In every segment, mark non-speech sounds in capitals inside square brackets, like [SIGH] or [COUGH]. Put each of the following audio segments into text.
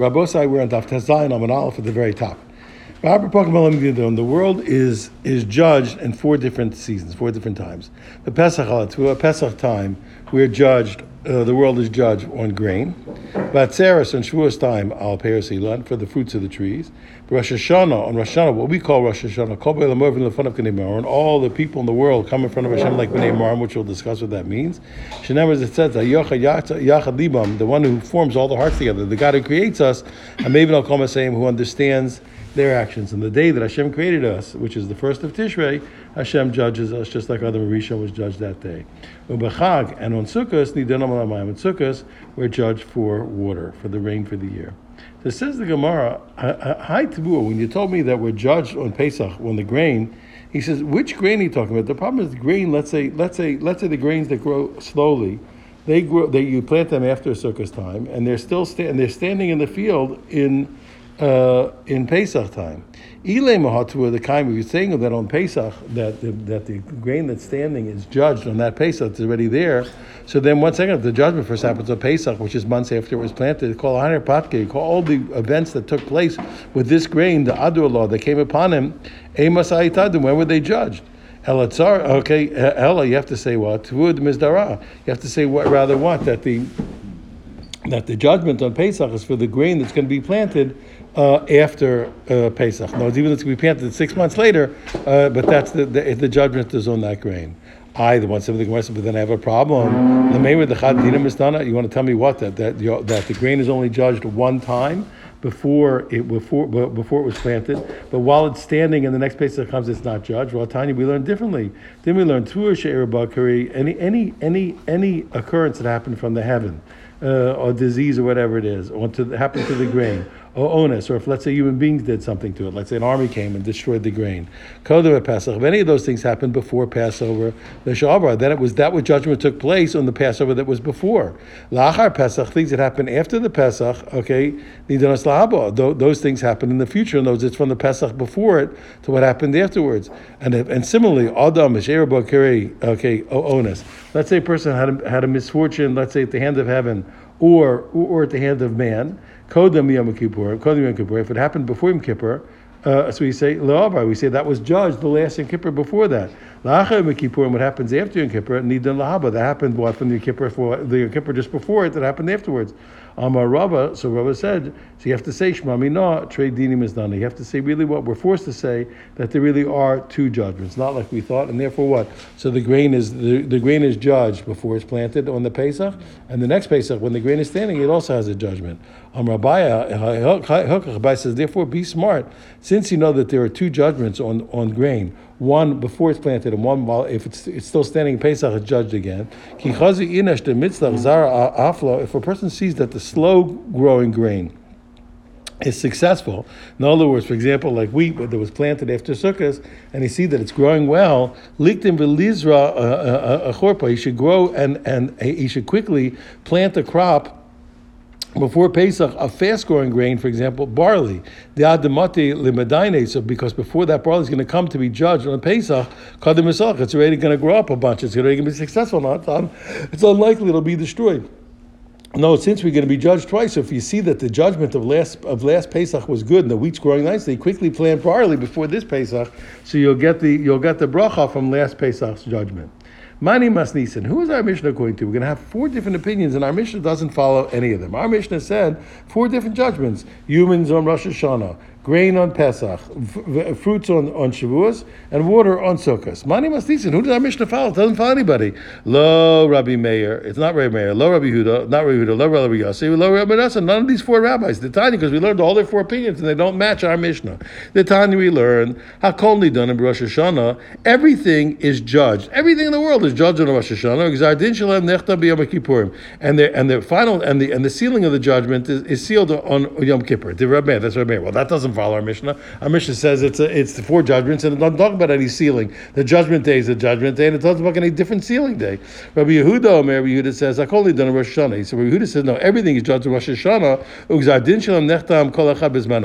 Rabbosai, we're on Daf Tezayin on Aleph at the very top. The world is is judged in four different seasons, four different times. The Pesach uh, a Pesach time, we're judged. Uh, the world is judged on grain. Batzeres and Shavuos time al perisilan for the fruits of the trees. Rosh Hashanah on Rosh Hashanah, what we call Rosh Hashanah, in the front of and all the people in the world come in front of Hashem like Bnei Marim, which we'll discuss what that means. Shenever it says Yachad Libam, the one who forms all the hearts together, the God who creates us, and Maven Al Komasayim, who understands their actions. And the day that Hashem created us, which is the first of Tishrei, Hashem judges us just like Adam Rishon was judged that day. Ubechag and on Sukkot, Nidanam Alamayim. On Sukkot, we're judged for water, for the rain for the year. So says the Gemara, Hi Tabur, when you told me that we're judged on Pesach, when the grain, he says, which grain are you talking about? The problem is the grain, let's say, let's say, let's say the grains that grow slowly, they grow, they, you plant them after Sukkot time, and they're still sta- and they're standing in the field in uh, in Pesach time. Ile Mahatua, the kind you're saying that on Pesach, that the, that the grain that's standing is judged on that Pesach, it's already there. So then, one second, if the judgment first happens on Pesach, which is months after it was planted, call Haner Patke, call all the events that took place with this grain, the Adur law that came upon him, Amos Aitadim, when were they judged? Elatzar, okay, Ella, you have to say what? Tvud Mizdara. You have to say what, rather what? That the that the judgment on Pesach is for the grain that's going to be planted uh, after uh, Pesach. No, even though it's to be planted six months later, uh, but that's the, the, the judgment is on that grain. I, the one something but then I have a problem. The mayor the chadinam is done. You want to tell me what that that that the grain is only judged one time before it before before it was planted, but while it's standing and the next Pesach comes, it's not judged. Well, Tanya, we learn differently. Then we learn tuah she'er any any any any occurrence that happened from the heaven uh, or disease or whatever it is, or to happen to the grain, or onus, or if let's say human beings did something to it, let's say an army came and destroyed the grain. Kodem Pesach. If any of those things happened before Passover, the Shavar, then it was that what judgment took place on the Passover that was before. Lachar Pesach, things that happened after the Pesach, okay, Nidanas Lahaba. Those things happened in the future, and those it's from the Pesach before it to what happened afterwards. And if, and similarly, Adam okay, onus. Let's say a person had a, had a misfortune, let's say at the hand of heaven, or or at the hand of man. Kodem Yom Kippur, Kodem Yom Kippur. If it happened before Yom Kippur, uh, so we say Le'avar. We say that was judged the last Yom Kippur before that. La'achar Yom Kippur, and what happens after Yom Kippur, Nidan Lahaba. That happened what from the Yom Kippur for the Yom Kippur just before it. That happened afterwards. Amar Rava, so Rava said, so you have to say Shema Mina, trade dinim is done. You have to say really what we're forced to say that there really are two judgments, not like we thought, and therefore what? So the grain is the, the grain is judged before it's planted on the Pesach, and the next Pesach when the grain is standing, it also has a judgment. Um, Amar Abaye uh, uh, uh, says, therefore be smart, since you know that there are two judgments on on grain one before it's planted and one while if it's, it's still standing in Pesach, it's judged again. If a person sees that the slow growing grain is successful. In other words, for example, like wheat that was planted after Sukkot, and you see that it's growing well. He should grow and and he should quickly plant a crop before Pesach, a fast-growing grain, for example, barley, the adamati limadaine. So, because before that barley is going to come to be judged on Pesach, kadim it's already going to grow up a bunch. It's already going to be successful. Not, it's unlikely it'll be destroyed. No, since we're going to be judged twice, if you see that the judgment of last of last Pesach was good and the wheat's growing nicely, quickly plant barley before this Pesach, so you'll get the you'll get the bracha from last Pesach's judgment. Mani Masnisin. Who is our Mishnah according to? We're going to have four different opinions, and our Mishnah doesn't follow any of them. Our Mishnah said four different judgments: humans on Rosh Hashanah, grain on Pesach, fruits on, on Shavuos, and water on Sukkot. Mani Masnisin. Who does our Mishnah follow? It doesn't follow anybody. Lo Rabbi Meir. It's not Rabbi Meir. Lo Rabbi Huda. Not Rabbi Huda. Lo Rabbi Yossi. Lo Rabbi Nassan. None of these four rabbis. The tiny because we learned all their four opinions and they don't match our Mishnah. The tiny we learn Hakol done in Rosh Hashanah. Everything is judged. Everything in the world is judged on Rosh Hashanah. And the and the final and the and the sealing of the judgment is, is sealed on Yom Kippur. That's Rabbi Meir. Well, that doesn't follow our Mishnah. Our Mishnah says it's a, it's the four judgments, and it doesn't talk about any sealing. The judgment day is a judgment day, and it doesn't talk about any different sealing day. Rabbi Yehuda, Rabbi Yehuda says, "I only done a Rosh Hashanah." So Rabbi Yehuda says, "No, everything is judged in Rosh Hashanah."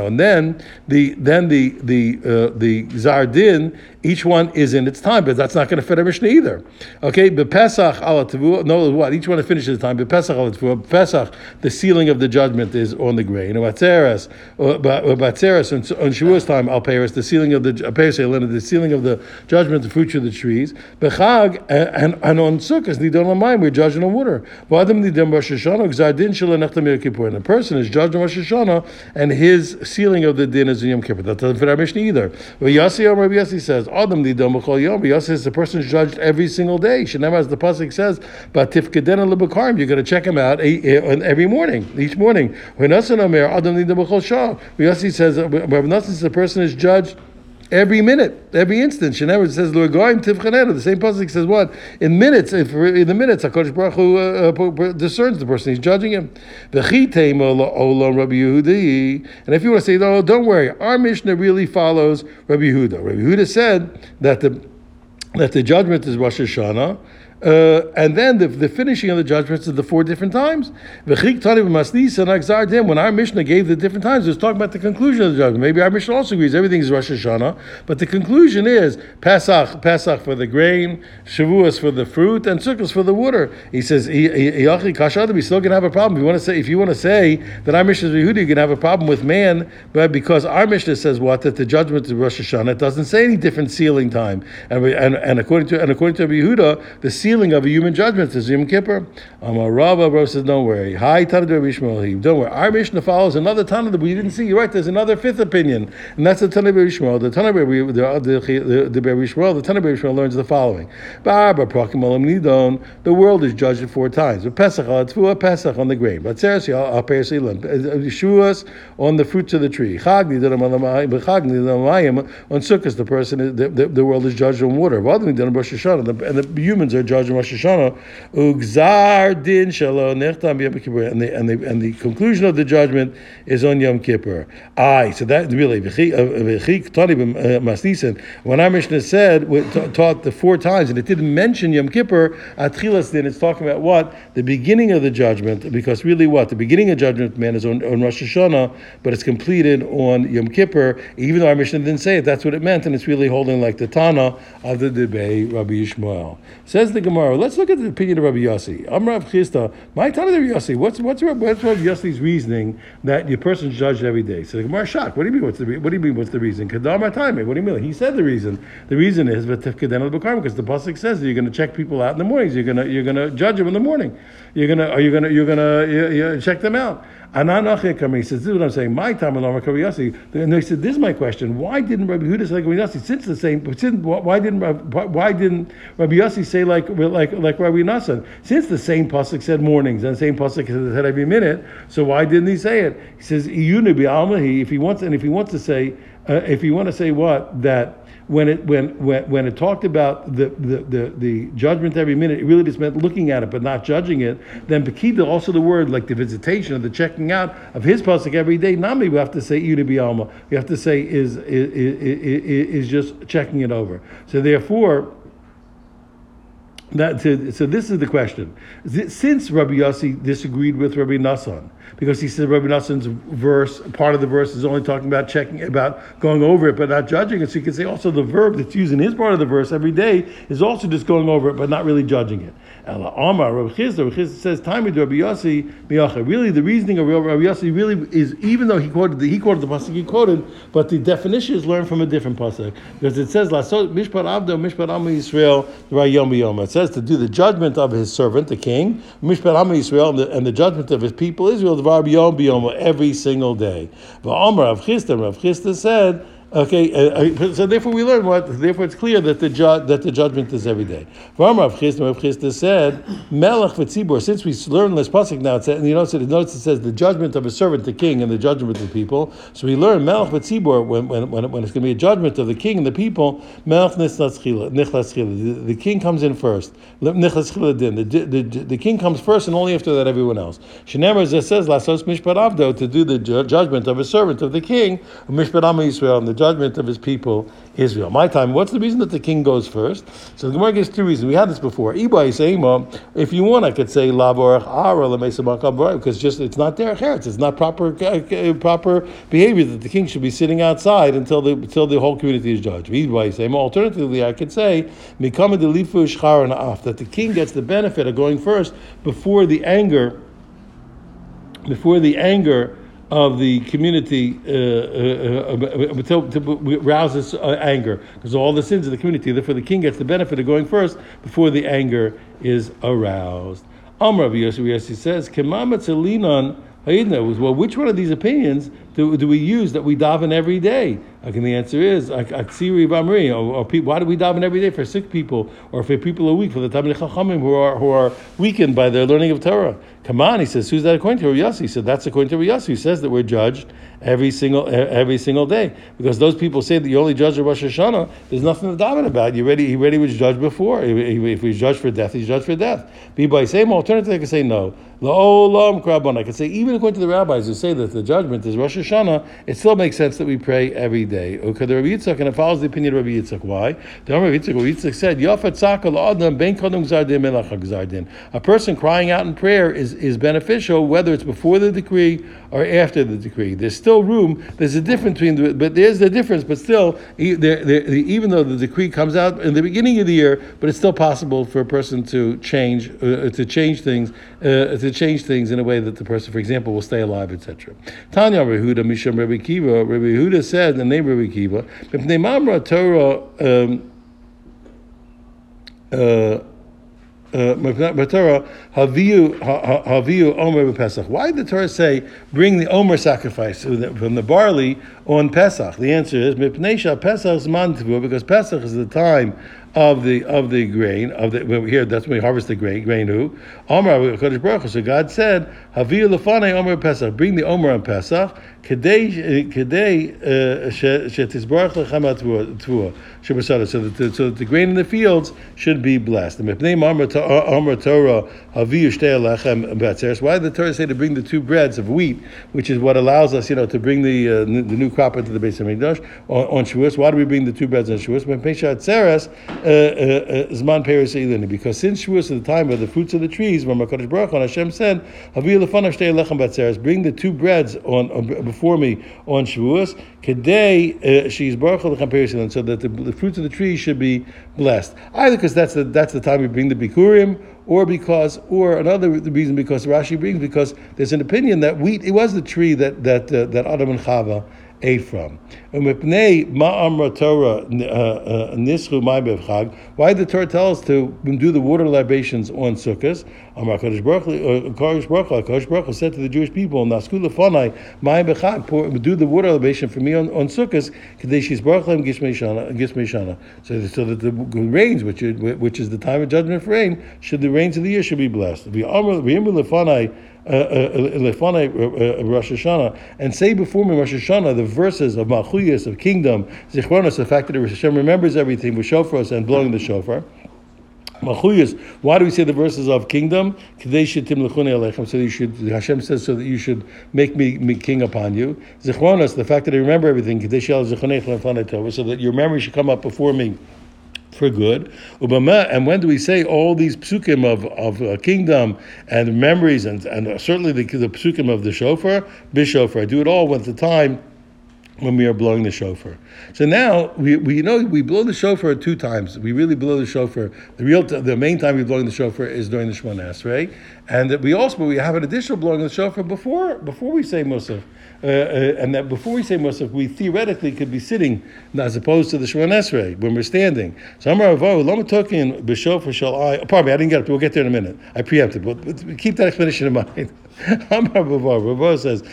And then the then the the uh, the zardin, each one is in its time, but that's not going to fit our Mishnah either. Okay, but Pesach ala no, what each one finishes the time. But Pesach ala Pesach, the sealing of the judgment is on the grain. Batzeres, uh, Batzeres on Shavuos time al the sealing of the Paris the sealing of the judgment, the fruit of the trees. Bechag and, and on Sukkot, nidon lamayim, we're judging on water. V'adam nidon Rosh Hashanah, gzardin shel nechtam Kippur. And the person is judged on Rosh Hashanah, and his sealing of the din is in Yom Kippur. That doesn't fit our Mishnah either. Rabbi Yossi says, Adam nidon b'chol yom. Yossi says the person is judged every single day. Shenema, as the pasuk says, but tifkeden lebekarim, you're going to check him out every morning, each morning. When. Yossi says, Rabbi Nassan says the person is judged every minute, every instant. Shenever says Lu'goyim tivchanenu. The same pasuk says what in minutes. If in the minutes, Hakadosh Baruch Hu uh, uh, discerns the person. He's judging him. Rabbi. And if you want to say, no, don't worry, our Mishnah really follows Rabbi Yehuda. Rabbi Yehuda said that the that the judgment is Rosh Hashanah. Uh, and then the, the finishing of the judgments is the four different times. When our Mishnah gave the different times, it was talking about the conclusion of the judgment. Maybe our Mishnah also agrees everything is Rosh Hashanah, but the conclusion is Pesach, Pesach for the grain, Shavuos for the fruit, and Sukkot for the water. He says, we still going to have a problem. If you want to say, if you want to say that our Mishnah is Yehudi, you're going to have a problem with man, but because our Mishnah says what that the judgment is Rosh Hashanah, it doesn't say any different sealing time, and, and, and according to and according to Yehuda, the sealing of a human judgment is Yom Kippur. Amar Rava, Rava says, don't worry. Hi, Tana Shmuel. Don't worry. Our Mishnah follows another Tana that we didn't see. You're right. There's another fifth opinion, and that's the Tana Shmuel. The Tana the the the, the. The Tana Shmuel learns the following: The world is judged four times. Pesach al Pesach on the grain. But Tzeres al Shuas on the fruits of the tree. Chag on Sukkot. The person, the, the, the world is judged on water. The, and the humans are judged on Rosh Hashanah, ugzar din shalom nechtam Yom Kippur, and the and the and the conclusion of the judgment is on Yom Kippur. Aye, so that really uh, when our Mishnah said taught the four times, and it didn't mention Yom Kippur, atchilas din it's talking about what the beginning of the judgment, because really what the beginning of judgment man is on, on Rosh Hashanah, but it's completed on Yom Kippur. Even though our Mishnah didn't say it, that's what it meant, and it's really holding like the Tana of the debate Rabbi Yishmael. Says the Gemara. Let's look at the opinion of Rabbi Yossi. I'm Rabbi Chisda. My time of Rabbi Yossi. What's what's what's Rabbi Yossi's reasoning that your person's judged every day? So the Gemara shocked. What do you mean? What's the what do you mean? What's the reason? Kadam time. What do you mean? He said the reason. The reason is because the pasuk says that you're going to check people out in the mornings. You're going to you're going to judge them in the morning. You're going to are you going to you're going to check them out. He says, This is what I'm saying. My time along Rabbi Yossi. And they said, This is my question. Why didn't Rabbi Huda say like Rabbi Yossi? Since the same, since, why didn't why didn't Rabbi Yossi say like like like Rabbi Nassan? Since the same pasuk said mornings and the same pasuk said every minute, so why didn't he say it? He says, If he wants, and if he wants to say, uh, if you want to say what that when it when when, when it talked about the, the, the, the, judgment every minute, it really just meant looking at it but not judging it. Then Bekida, also the word like the visitation or the checking out of his pasuk every day. Nami, we have to say Yuda Alma. We have to say is is, is is just checking it over. So therefore. That, so, so this is the question. Since Rabbi Yossi disagreed with Rabbi Nassan, because he said Rabbi Nassan's verse, part of the verse is only talking about checking, about going over it, but not judging it. So you can say also the verb that's used in his part of the verse every day is also just going over it, but not really judging it. Ela Amar, Rabbi Chisda, Rabbi Chisda says, Time Rabbi Yossi, Miyacha. Really, the reasoning of Rabbi Yossi really is, even though he quoted the, he quoted the pasuk he quoted, but the definition is learned from a different pasuk. Because it says, Lasot Mishpat Avdo, Mishpat Amma Yisrael, Yom Yom. Says to do the judgment of his servant, the king, Mishpat and the, and the judgment of his people, Israel, every single day. Rav Chisda said, Okay, uh, uh, so therefore we learn what. Therefore, it's clear that the ju- that the judgment is every day. Rav Chisda said, "Melech v'tzibur." Since we learn this pasuk now, it says, and you notice it, notice it says the judgment of a servant, the king, and the judgment of the people. So we learn Melech v'tzibur when, when, when, when it's going to be a judgment of the king and the people. Melech nichlas the, the king comes in first. Nichlas. The, the, the king comes first, and only after that everyone else. Shenemer says lasos mishpat avdo to do the ju- judgment of a servant of the king, mishpat Yisrael, and the judgment of his people Israel. My time. What's the reason that the king goes first? So the Gemara gives two reasons. We had this before. If you want, I could say because just it's not derech eretz. It's not proper uh, proper behavior that the king should be sitting outside until the until the whole community is judged. Alternatively, I could say that the king gets the benefit of going first before the anger before the anger of the community uh, uh, uh, to, to rouse its anger because all the sins of the community. Therefore, the king gets the benefit of going first before the anger is aroused. Amr Yossi says, well, which one of these opinions do, do we use that we daven every day? And the answer is. Or, or why do we daven every day for sick people or for people who are weak, for the Talmid Chachamim who are who are weakened by their learning of Torah? Come on, he says. Who's that according to Yossi? He said that's according to Yossi. He says that we're judged every single every single day because those people say that you only judge Rosh Hashanah. There's nothing to daven about. You ready? He already was judged before. If he's judged for death, he's judged for death. Be by same alternative, I can say no. La'olam krabban. I can say even according to the rabbis who say that the judgment is Rosh Hashanah, it still makes sense that we pray every day. Okay, the Rabbi Yitzchak, and it follows the opinion of Rabbi Yitzchak. Why? The Rabbi Yitzchak, Rabbi Yitzchak said, ben A person crying out in prayer is, is beneficial whether it's before the decree or after the decree. There's still room. There's a difference between, the, but there's a difference. But still, even though the decree comes out in the beginning of the year, but it's still possible for a person to change uh, to change things uh, to change things in a way that the person, for example, will stay alive, etc. Tanya Rehuda Misham Rabbi Kiva. Rabbi Yehuda said, the name Rabbi Kiva, Mamra Torah. Um, uh, uh, Torah haviu haviu omer Pesach. Why did the Torah say bring the omer sacrifice from the barley on Pesach? The answer is mipneisha Pesach is because Pesach is the time of the of the grain of the here that's when we harvest the grain grain who Omer Kodesh Baruch So God said Havir lefane Omer Pesach bring the Omer on Pesach Kedei Kedei uh, Shetizbarach Lechem Tvua Shebasada so that the, so that the grain in the fields should be blessed. The Mipnei Omer Torah Havir Shtei Lechem Betzeres. Why did the Torah say to bring the two breads of wheat, which is what allows us you know to bring the uh, the new crop into the base of Mikdash on, on Shavuos? Why do we bring the two breads on Shavuos? Uh, uh, Zman Because since Shavuos is the time of the fruits of the trees, when Makadosh Baruch Hu Hashem said, "Havi lefanav shtei lechem batzeres," bring the two breads on, on before me on Shavuos. Kedei she's Baruch Lechem so that the, the, fruits of the tree should be blessed. Either because that's the that's the time we bring the bikurim, or because, or another reason because Rashi brings because there's an opinion that wheat it was the tree that that uh, that Adam and Chava ate from. Uh, uh, why did the Torah tell us to do the water libations on Sukkot? Kodesh Baruch Hu said to the Jewish people, do the water libation for me on, on Sukkot, so, so that the rains, which is, which is the time of judgment for rain, should the rains of the year should be blessed. Uh, uh, uh, Rosh Hashanah and say before me Rosh Hashanah the verses of Malchuyas of kingdom, Zichronos, the fact that Hashem remembers everything with shofars and blowing the shofar. Malchuyas. Why do we say the verses of kingdom? So you should Hashem says so that you should make me, me king upon you. Zichronos, the fact that I remember everything, so that your memory should come up before me for good. And when do we say all these psukim of, of uh, kingdom and memories and, and certainly the, the psukim of the shofar, bishofar, I do it all with the time when we are blowing the shofar. So now we, we know we blow the shofar two times. We really blow the shofar. The real t- the main time we're blowing the shofar is during the Shemona Esrei, and that we also we have an additional blowing of the shofar before before we say Musaf. Uh, uh, and that before we say Musaf, we theoretically could be sitting as opposed to the Shemona Esrei when we're standing. So Lama Tokin B'Shofar Shall I. Pardon me, I didn't get it. We'll get there in a minute. I preempted. But keep that explanation in [LAUGHS] mind. Amar says,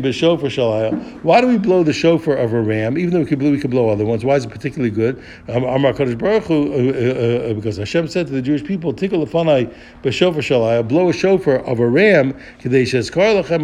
b'shofar. Why do we blow the shofar of a ram, even though we could blow, we could blow other ones? Why is it particularly good? Um, Amar Kadosh Baruch Hu, uh, uh, uh, because Hashem said to the Jewish people, Tikul lefanai b'shofar blow a shofar of a ram, kadei shezkar lachem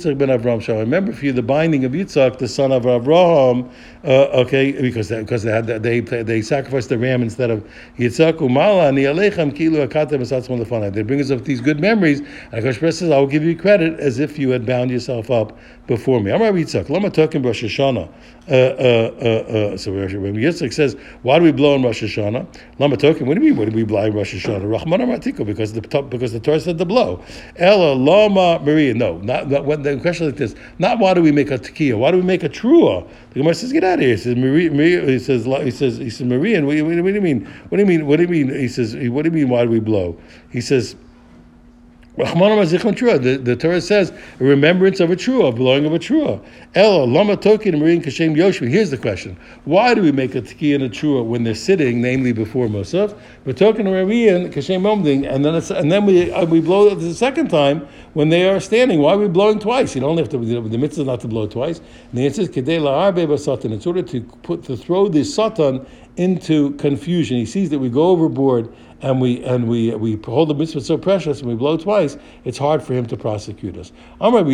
Yitzchak ben Avram. Remember for you the binding of Yitzchak, the son of Avraham, uh, okay, because they, because they had they they sacrificed the ram instead of Yitzchak. Ni alechem kilu lefanai. They bring us up these good memories. And says, I will give you credit as if you had bound yourself up before me. Amar Yitzchak, Lama Tokim Rosh Hashanah. Uh, uh, uh, so when Yitzchak says, why do we blow on Rosh Hashanah? Lama Tokim, what do you mean? What do we blow on Rosh Hashanah? Rahman Amatiko, because the because the Torah said to blow. Ella Lama Maria. No, not, not when the question like this. Not why do we make a tekiah? Why do we make a trua? The Gemara says, get out of here. He says, Maria, Maria he says, he says, he says, Maria. What, what, what do you mean? What do you mean? What do you mean? He says, what do you mean? Why do we blow? He says. The, the Torah says a remembrance of a trua, a blowing of a trua. Ella, lama tokin, marine kashem yoshvi. Here's the question: Why do we make a tiki and a trua when they're sitting, namely before Musaf? But token and kashem omding, and then and then we uh, we blow the second time when they are standing. Why are we blowing twice? You don't have to. The mitzvah is not to blow twice. And the answer is kedei la'arbe basatan. It's order to put to throw the satan into confusion. He sees that we go overboard and we and we we hold the mitzvah so precious and we blow twice, it's hard for him to prosecute us. Any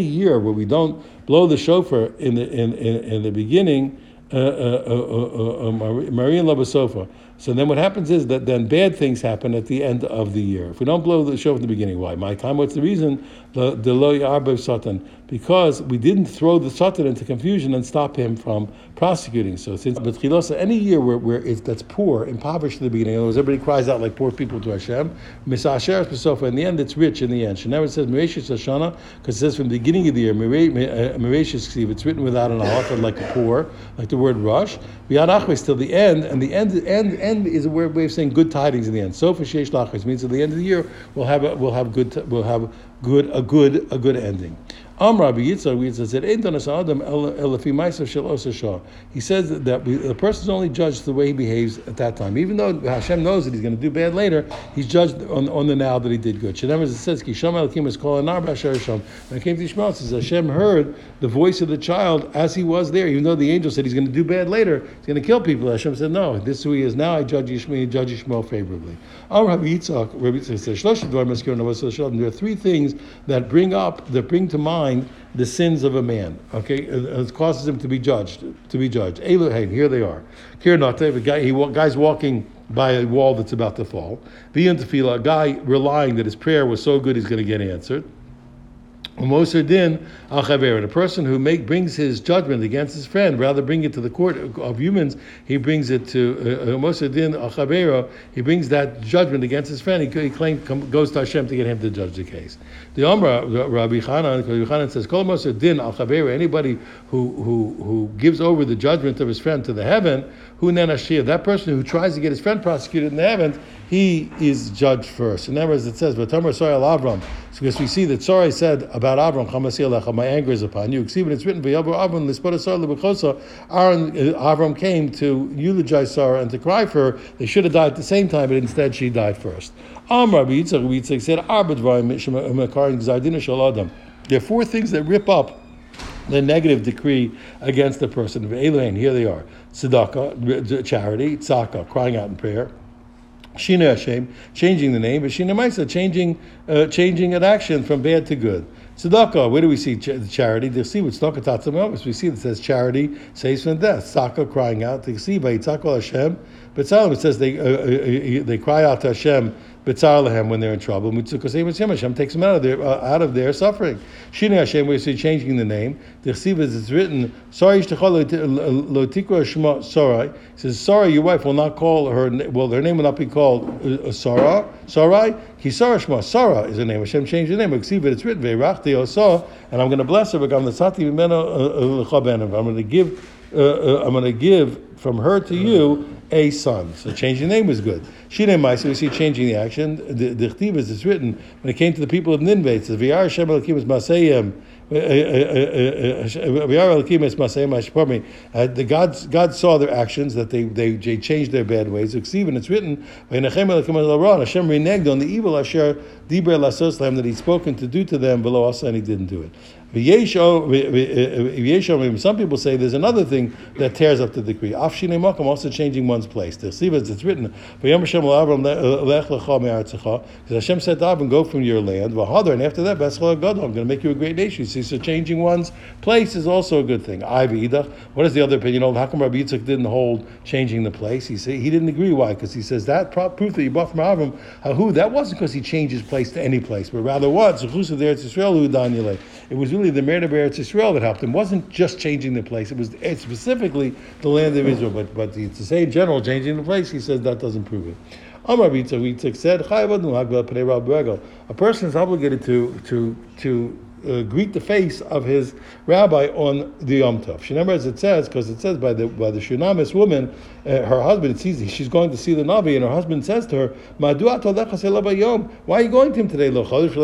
year where we don't blow the shofar in the in, in, in the beginning, uh, uh, uh, Maria Labasofa. So then what happens is that then bad things happen at the end of the year. If we don't blow the shofar at the beginning, why? My time, what's the reason? The satan because we didn't throw the satan into confusion and stop him from prosecuting. So since B'tchilosa, any year where, where it's, that's poor, impoverished at the beginning, in other words, everybody cries out like poor people to Hashem, Misasher Besofa, in the end it's rich in the end. She never says Mereshis Hashanah, because it says from the beginning of the year, Mereshis uh, Ksiv, it's written without an aleph, like poor, like the word rush. B'yad Achmes till the end, and the end, end, end is a way of saying good tidings in the end. Sofa Sheish Lachmes means at the end of the year we'll have a, we'll have good we'll have good a good a good ending. Am Yitzchak said, "Ein donas adam elafi ma'asav shel. He says that the person is only judged the way he behaves at that time. Even though Hashem knows that he's going to do bad later, he's judged on, on the now that he did good. Says, "Ki sham elakim is called anar b'asher When it came to it says Hashem heard the voice of the child as he was there. Even though the angel said he's going to do bad later, he's going to kill people. Hashem said, "No, this is who he is now. I judge Yishmael, judge Yishmael favorably." Am Rabbi Yitzchak, says, "There are three things that bring up, that bring to mind." the sins of a man. Okay, it causes him to be judged. To be judged. Elohim, here they are. Kirnate, the guy, he guy's walking by a wall that's about to fall. V'yantafila, a guy relying that his prayer was so good he's going to get answered. Moser din al chaver. A person who make, brings his judgment against his friend, rather bring it to the court of humans, he brings it to uh, Moser din al. He brings that judgment against his friend. He, he claims goes to Hashem to get him to judge the case. The Omra Rabbi Chanan, Rabbi Chanan says, "Kol Moser din al chaver." Anybody who who who gives over the judgment of his friend to the heaven, who nenashir. That person who tries to get his friend prosecuted in the heavens, he is judged first. And that as it says, "But Tamar Soyal Avram." Because we see that Sarai said about Avram, my anger is upon you. See when it's written, Aaron, uh, Avram came to eulogize Sarah and to cry for her. They should have died at the same time, but instead she died first. Amr Yitzchak said, uh, There are four things that rip up the negative decree against the person. Of Elaine. Here they are: tzedakah, uh, charity; tzaka, crying out in prayer; Shina Hashem, changing the name, but Shina Maisa, changing, uh, changing an action from bad to good. Tzedakah, where do we see ch- charity? The see with tzedakah tatzam We see that says charity saves from death. Tzaka crying out. The see by Yitzhak Hashem. But it says they uh, uh, uh, they cry out to Hashem B'tzar when they're in trouble. Hashem takes them out of their uh, out of their suffering. Shini Hashem, we see changing the name. The chesiv is it's written. Sorry, lo tikra shema Sarai. Says Sarai, your wife will not call her. Well, her name will not be called uh, Sarah. Sarai. Kisara shema Sarah is the name. Hashem changed the name. Chesiv it's written. Ve'rachti osa, and I'm going to bless her. But I'm going to give. Uh, uh, I'm going to give from her to you a son. So changing the name was good. Shine Maisa, we see changing the action. The, Chtiv is written when it came to the people of Nineveh. It says, V'yar Hashem Elohim is Maseyem Uh, the God, God saw their actions that they, they, they changed their bad ways. And it's written, Hashem reneged on the evil Asher Diber Lasoslam that he'd spoken to do to them below us and he didn't do it. Eh, eh, some people say there's another thing that tears up the decree. Afshine also changing one's place. The as it's written, because eh, Hashem said to Avram, go from your land, and after that, I'm going to make you a great nation. See, so changing one's place is also a good thing. What is the other opinion? How come Rabbi Yitzchak didn't hold changing the place? He said he didn't agree. Why? Because he says that proof that you bought from Avram, who that wasn't because he changed his place to any place, but rather what? It was really the Merit of Eretz Yisrael that helped him. It wasn't just changing the place; it was specifically the land of Israel. But but to say general changing the place, he says that doesn't prove it. Amar Yitzchak said, "A person is obligated to to to uh, greet the face of his rabbi on the Yom Tov. She remember as it says, because it says by the by the Shunamis woman, uh, her husband sees she's going to see the Navi, and her husband says to her, Why are you going to him today?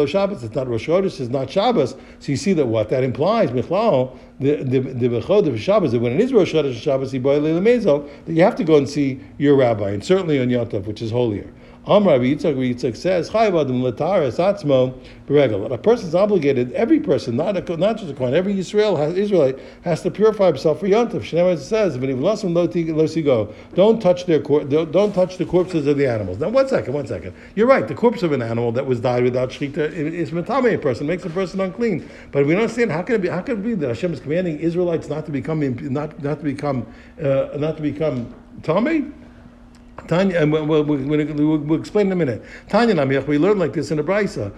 Shabbos. It's not Rosh Chodesh. It's not Shabbos. So you see that what that implies, Michlao, the the the Shabbos. That when it is Rosh Chodesh Shabbos, that you have to go and see your rabbi, and certainly on Yom Tov, which is holier. Amr Yitzchak, Yitzchak says, Chayavadim lataris atzmo beregel. A person is obligated, every person, not, a, not just a Kohen, every Israel has, Israelite has to purify himself for Yontif. Shneimah says, go, don't touch their don't, don't touch the corpses of the animals. Now, one second, one second. You're right. The corpse of an animal that was died without shechita is matame a person, makes a person unclean. But we don't understand how can it be? How can it be that Hashem is commanding Israelites not to become not not to become uh, not to become tummy? Tanya, and we'll, we'll, we'll, we'll, explain in a minute. Tanya Namiach, we learn like this in the Brisa.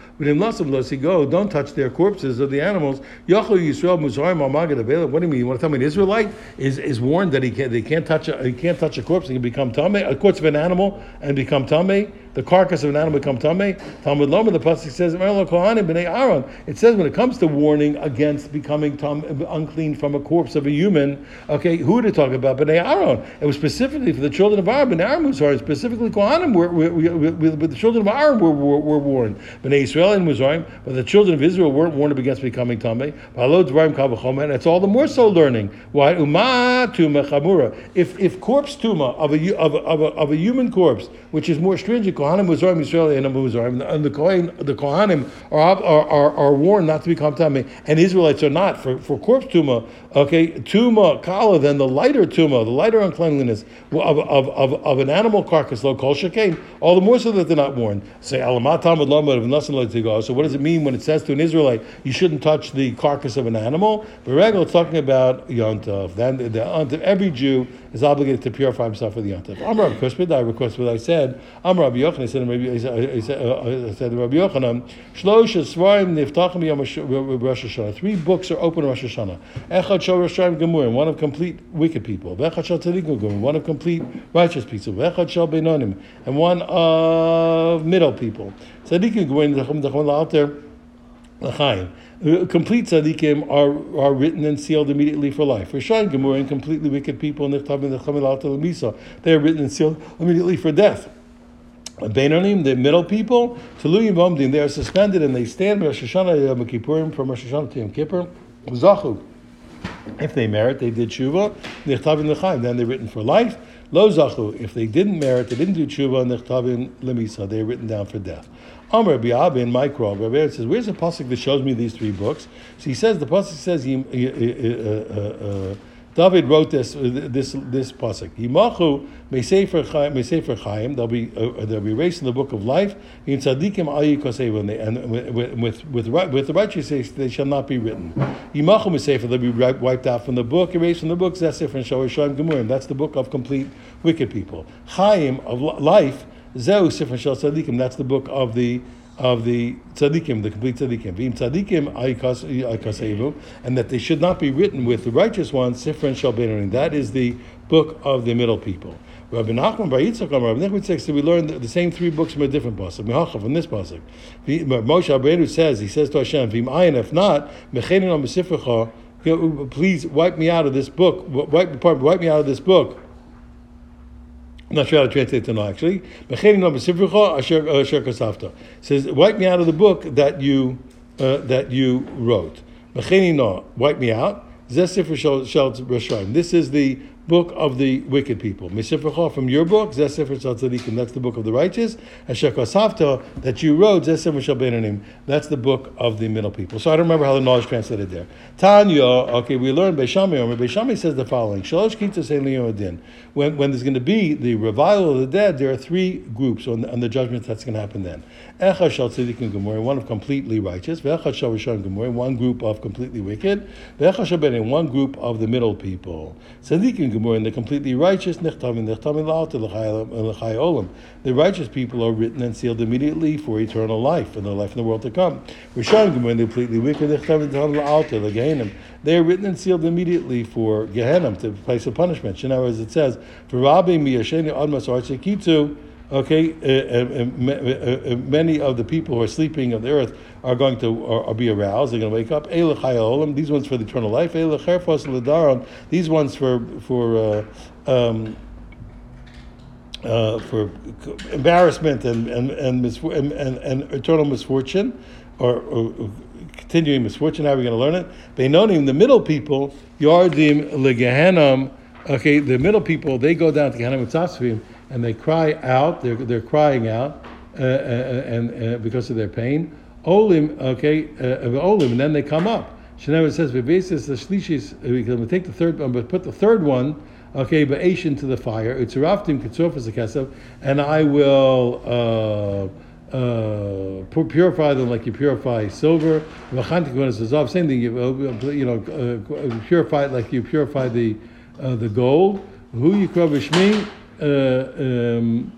Go, don't touch their corpses of the animals. Yachol Yisrael Muzarim Amagad What do you mean? You want to tell me an Israelite is, is warned that he can't they can't touch a he can't touch a corpse, he can become tame, a corpse of an animal and become tame the carcass of an animal become tamei. Talmud Loma, the pasuk says. It says when it comes to warning against becoming tam, unclean from a corpse of a human, okay, who did it talk about? Bnei Aaron. It was specifically for the children of Aaron. Bnei Aaron Muzarim, specifically Kohanim, were, were, were, the children of Aaron were, were, were warned. Bnei Israel and Muzarim, but the children of Israel weren't warned against becoming tamei. And it's all the more so learning. Why? If if corpse tuma of a of a, of a, of a human corpse, which is more stringent, Kohanim Muzarim Yisrael and Muzarim, and the Kohen, the Kohanim are, are, are, are warned not to become tamei, and Israelites are not for, for corpse tuma. Okay, tuma kala, then the lighter tuma, the lighter uncleanliness of, of, of, of an animal carcass, lo kol shekain, all the more so that they're not warned. Say alamatam of So what does it mean when it says to an Israelite you shouldn't touch the carcass of an animal? But it's talking about yontov. Then the, the, every Jew is obligated to purify himself for the yontov. Amr Kushbid, I request what I said. Amr Rabbi Yochanan, I said, Rabbi, I said, uh, I said Rabbi Yochanan, Shlosh Svarim Niftachim Yom Rosh Hashanah. Three books are open Rosh Hashanah. Echad Shal Rosh Gemurim, one of complete wicked people. Vechad one of complete righteous people. Vechad Shal Beinonim, and one of middle people. Tzadikim Gemurim, Dachum Dachum La'alter, L'chaim. Uh, complete tzaddikim are, are written and sealed immediately for life. Rishayin Gemurim, completely wicked people, they are written and sealed immediately for death. Beinonim, the middle people, Tuluyim Bomdim, they are suspended and they stand Rosh Hashanah Yom Kippurim from Rosh Hashanah to Yom Kippur. Zachu. If they merit, they did tshuva. Nichtavin lechaim, then they're written for life. Lo zachu. If they didn't merit, they didn't do tshuva. Nichtavin lemisa, they're written down for death. Amr Rabbi Abin, Micro, Rabbi says, "Where's the pasuk that shows me these three books?" So he says the pasuk says he. Uh, uh, uh, David wrote this this this pasuk. Yimachu mesefer mesefer chaim. They'll be uh, they'll be erased in the book of life. In tzadikim ayi and with with with, with the righteous they shall not be written. Yimachu mesefer they'll be wiped out from the book, erased from the book. Zesef and Shoyim Gemurim. That's the book of complete wicked people. Chaim of life. Zeu Tzadikim. That's the book of the of the tzaddikim, the complete tzaddikim. V'im tzaddikim and that they should not be written with the righteous ones, sifra and shalbenarim. That is the book of the middle people. Rabbi Nachman Bar Yitzchak, Rabbi Nachman says we learn the, same three books from a different pasuk. Mehacha from this pasuk. Uh, Moshe Rabbeinu says, he says to Hashem, V'im ayin, if not, mechenin al please wipe me out of this book, wipe, wipe me out of this book. I'm not sure how to translate it now, actually. Says, wipe me out of the book that you uh, that you wrote. Wipe me out. This is the book of the wicked people. Misifrecha from your book, Zeh Sefer Tzadikim. That's the book of the righteous. Asher Kosavta that you wrote, Shel Beinanim. That's the book of the middle people. So I don't remember how the knowledge translated there. Tanya, okay, we learned Beis Shammai. Or Beis Shammai says the following: Shalosh Kitas Eliyodin. When when there's going to be the revival of the dead, there are three groups on the, on the judgment that's going to happen then. Echa Shel Tzadikim Gemor, one of completely righteous. Rishon Gemor, one group of completely wicked. Ve'echa Shel one group of the middle people. Tzadikim Gemor, and the completely righteous. L'chai Olam. The righteous people are written and sealed immediately for eternal life, and the life in the world to come. Rishon Gemor, and the completely wicked. Nichtavim La'alta. They are written and sealed immediately for Gehenna, the place of punishment. In other it says, "For Admas Archekitu." Okay, uh, uh, uh, uh, many of the people who are sleeping on the earth are going to be aroused. They're going to wake up. These ones for the eternal life. These ones for for uh, um, uh, for embarrassment and and and, misfor- and, and, and eternal misfortune, or, or, continuing misfortune. How are we going to learn it? Beinonim, the middle people, yardim legehanam. Okay, the middle people they go down to Gehenna Mitzvim and they cry out. They're, they're crying out uh, uh, and uh, because of their pain. Olim, okay, uh, olim, and then they come up. Shenever says bebesis the shlishis. We can take the third one, but put the third one. Okay, but into the fire. It's raftim kitzofas kesev, and I will. Uh, uh, purify them like you purify silver. Same thing, you, you know, purify it like you purify the uh, the gold. Who you kovish me? Uh, um,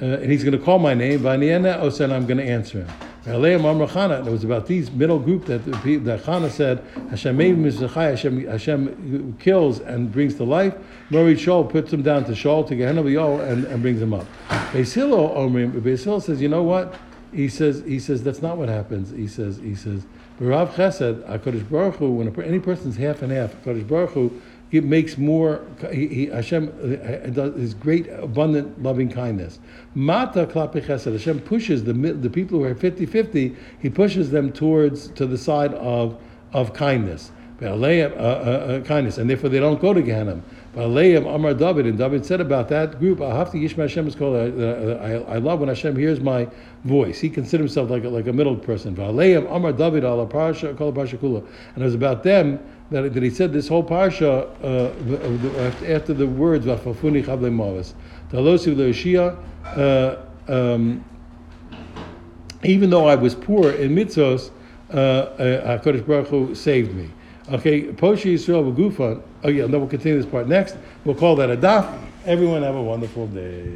uh, and he's going to call my name. Vaniena Osen, I'm going to answer him. It was about these middle group that that Chana said Hashem Hashem Hashem kills and brings to life. Mori Shaul puts him down to Shaul to Gehenna and, and brings him up. Beis Hillel Basil says, you know what? He says he says that's not what happens. He says he says Barav Chesed Baruch Hu when any person's half and half Baruch Hu it makes more he, he, Hashem uh, does his great abundant loving kindness. Mata klape chesed. Hashem pushes the the people who are 50-50, He pushes them towards to the side of of kindness. Uh, uh, uh, kindness, and therefore they don't go to Gehenna. Amar David, and David said about that group, Ahafti Yishma Hashem is called. I, love when Hashem hears my voice. He considered himself like a, like a middle person. Amar David ala parsha called parsha kula, and it was about them that, that he said this whole parsha uh, after the words Vafafuni Chavle Mavis. Talosi Leoshia. Um, even though I was poor in mitzvos, uh, uh, Hakadosh Baruch Hu saved me. Okay, Poshi Yisrael Gufan. Oh yeah, then we'll continue this part next. We'll call that a daf. Everyone have a wonderful day.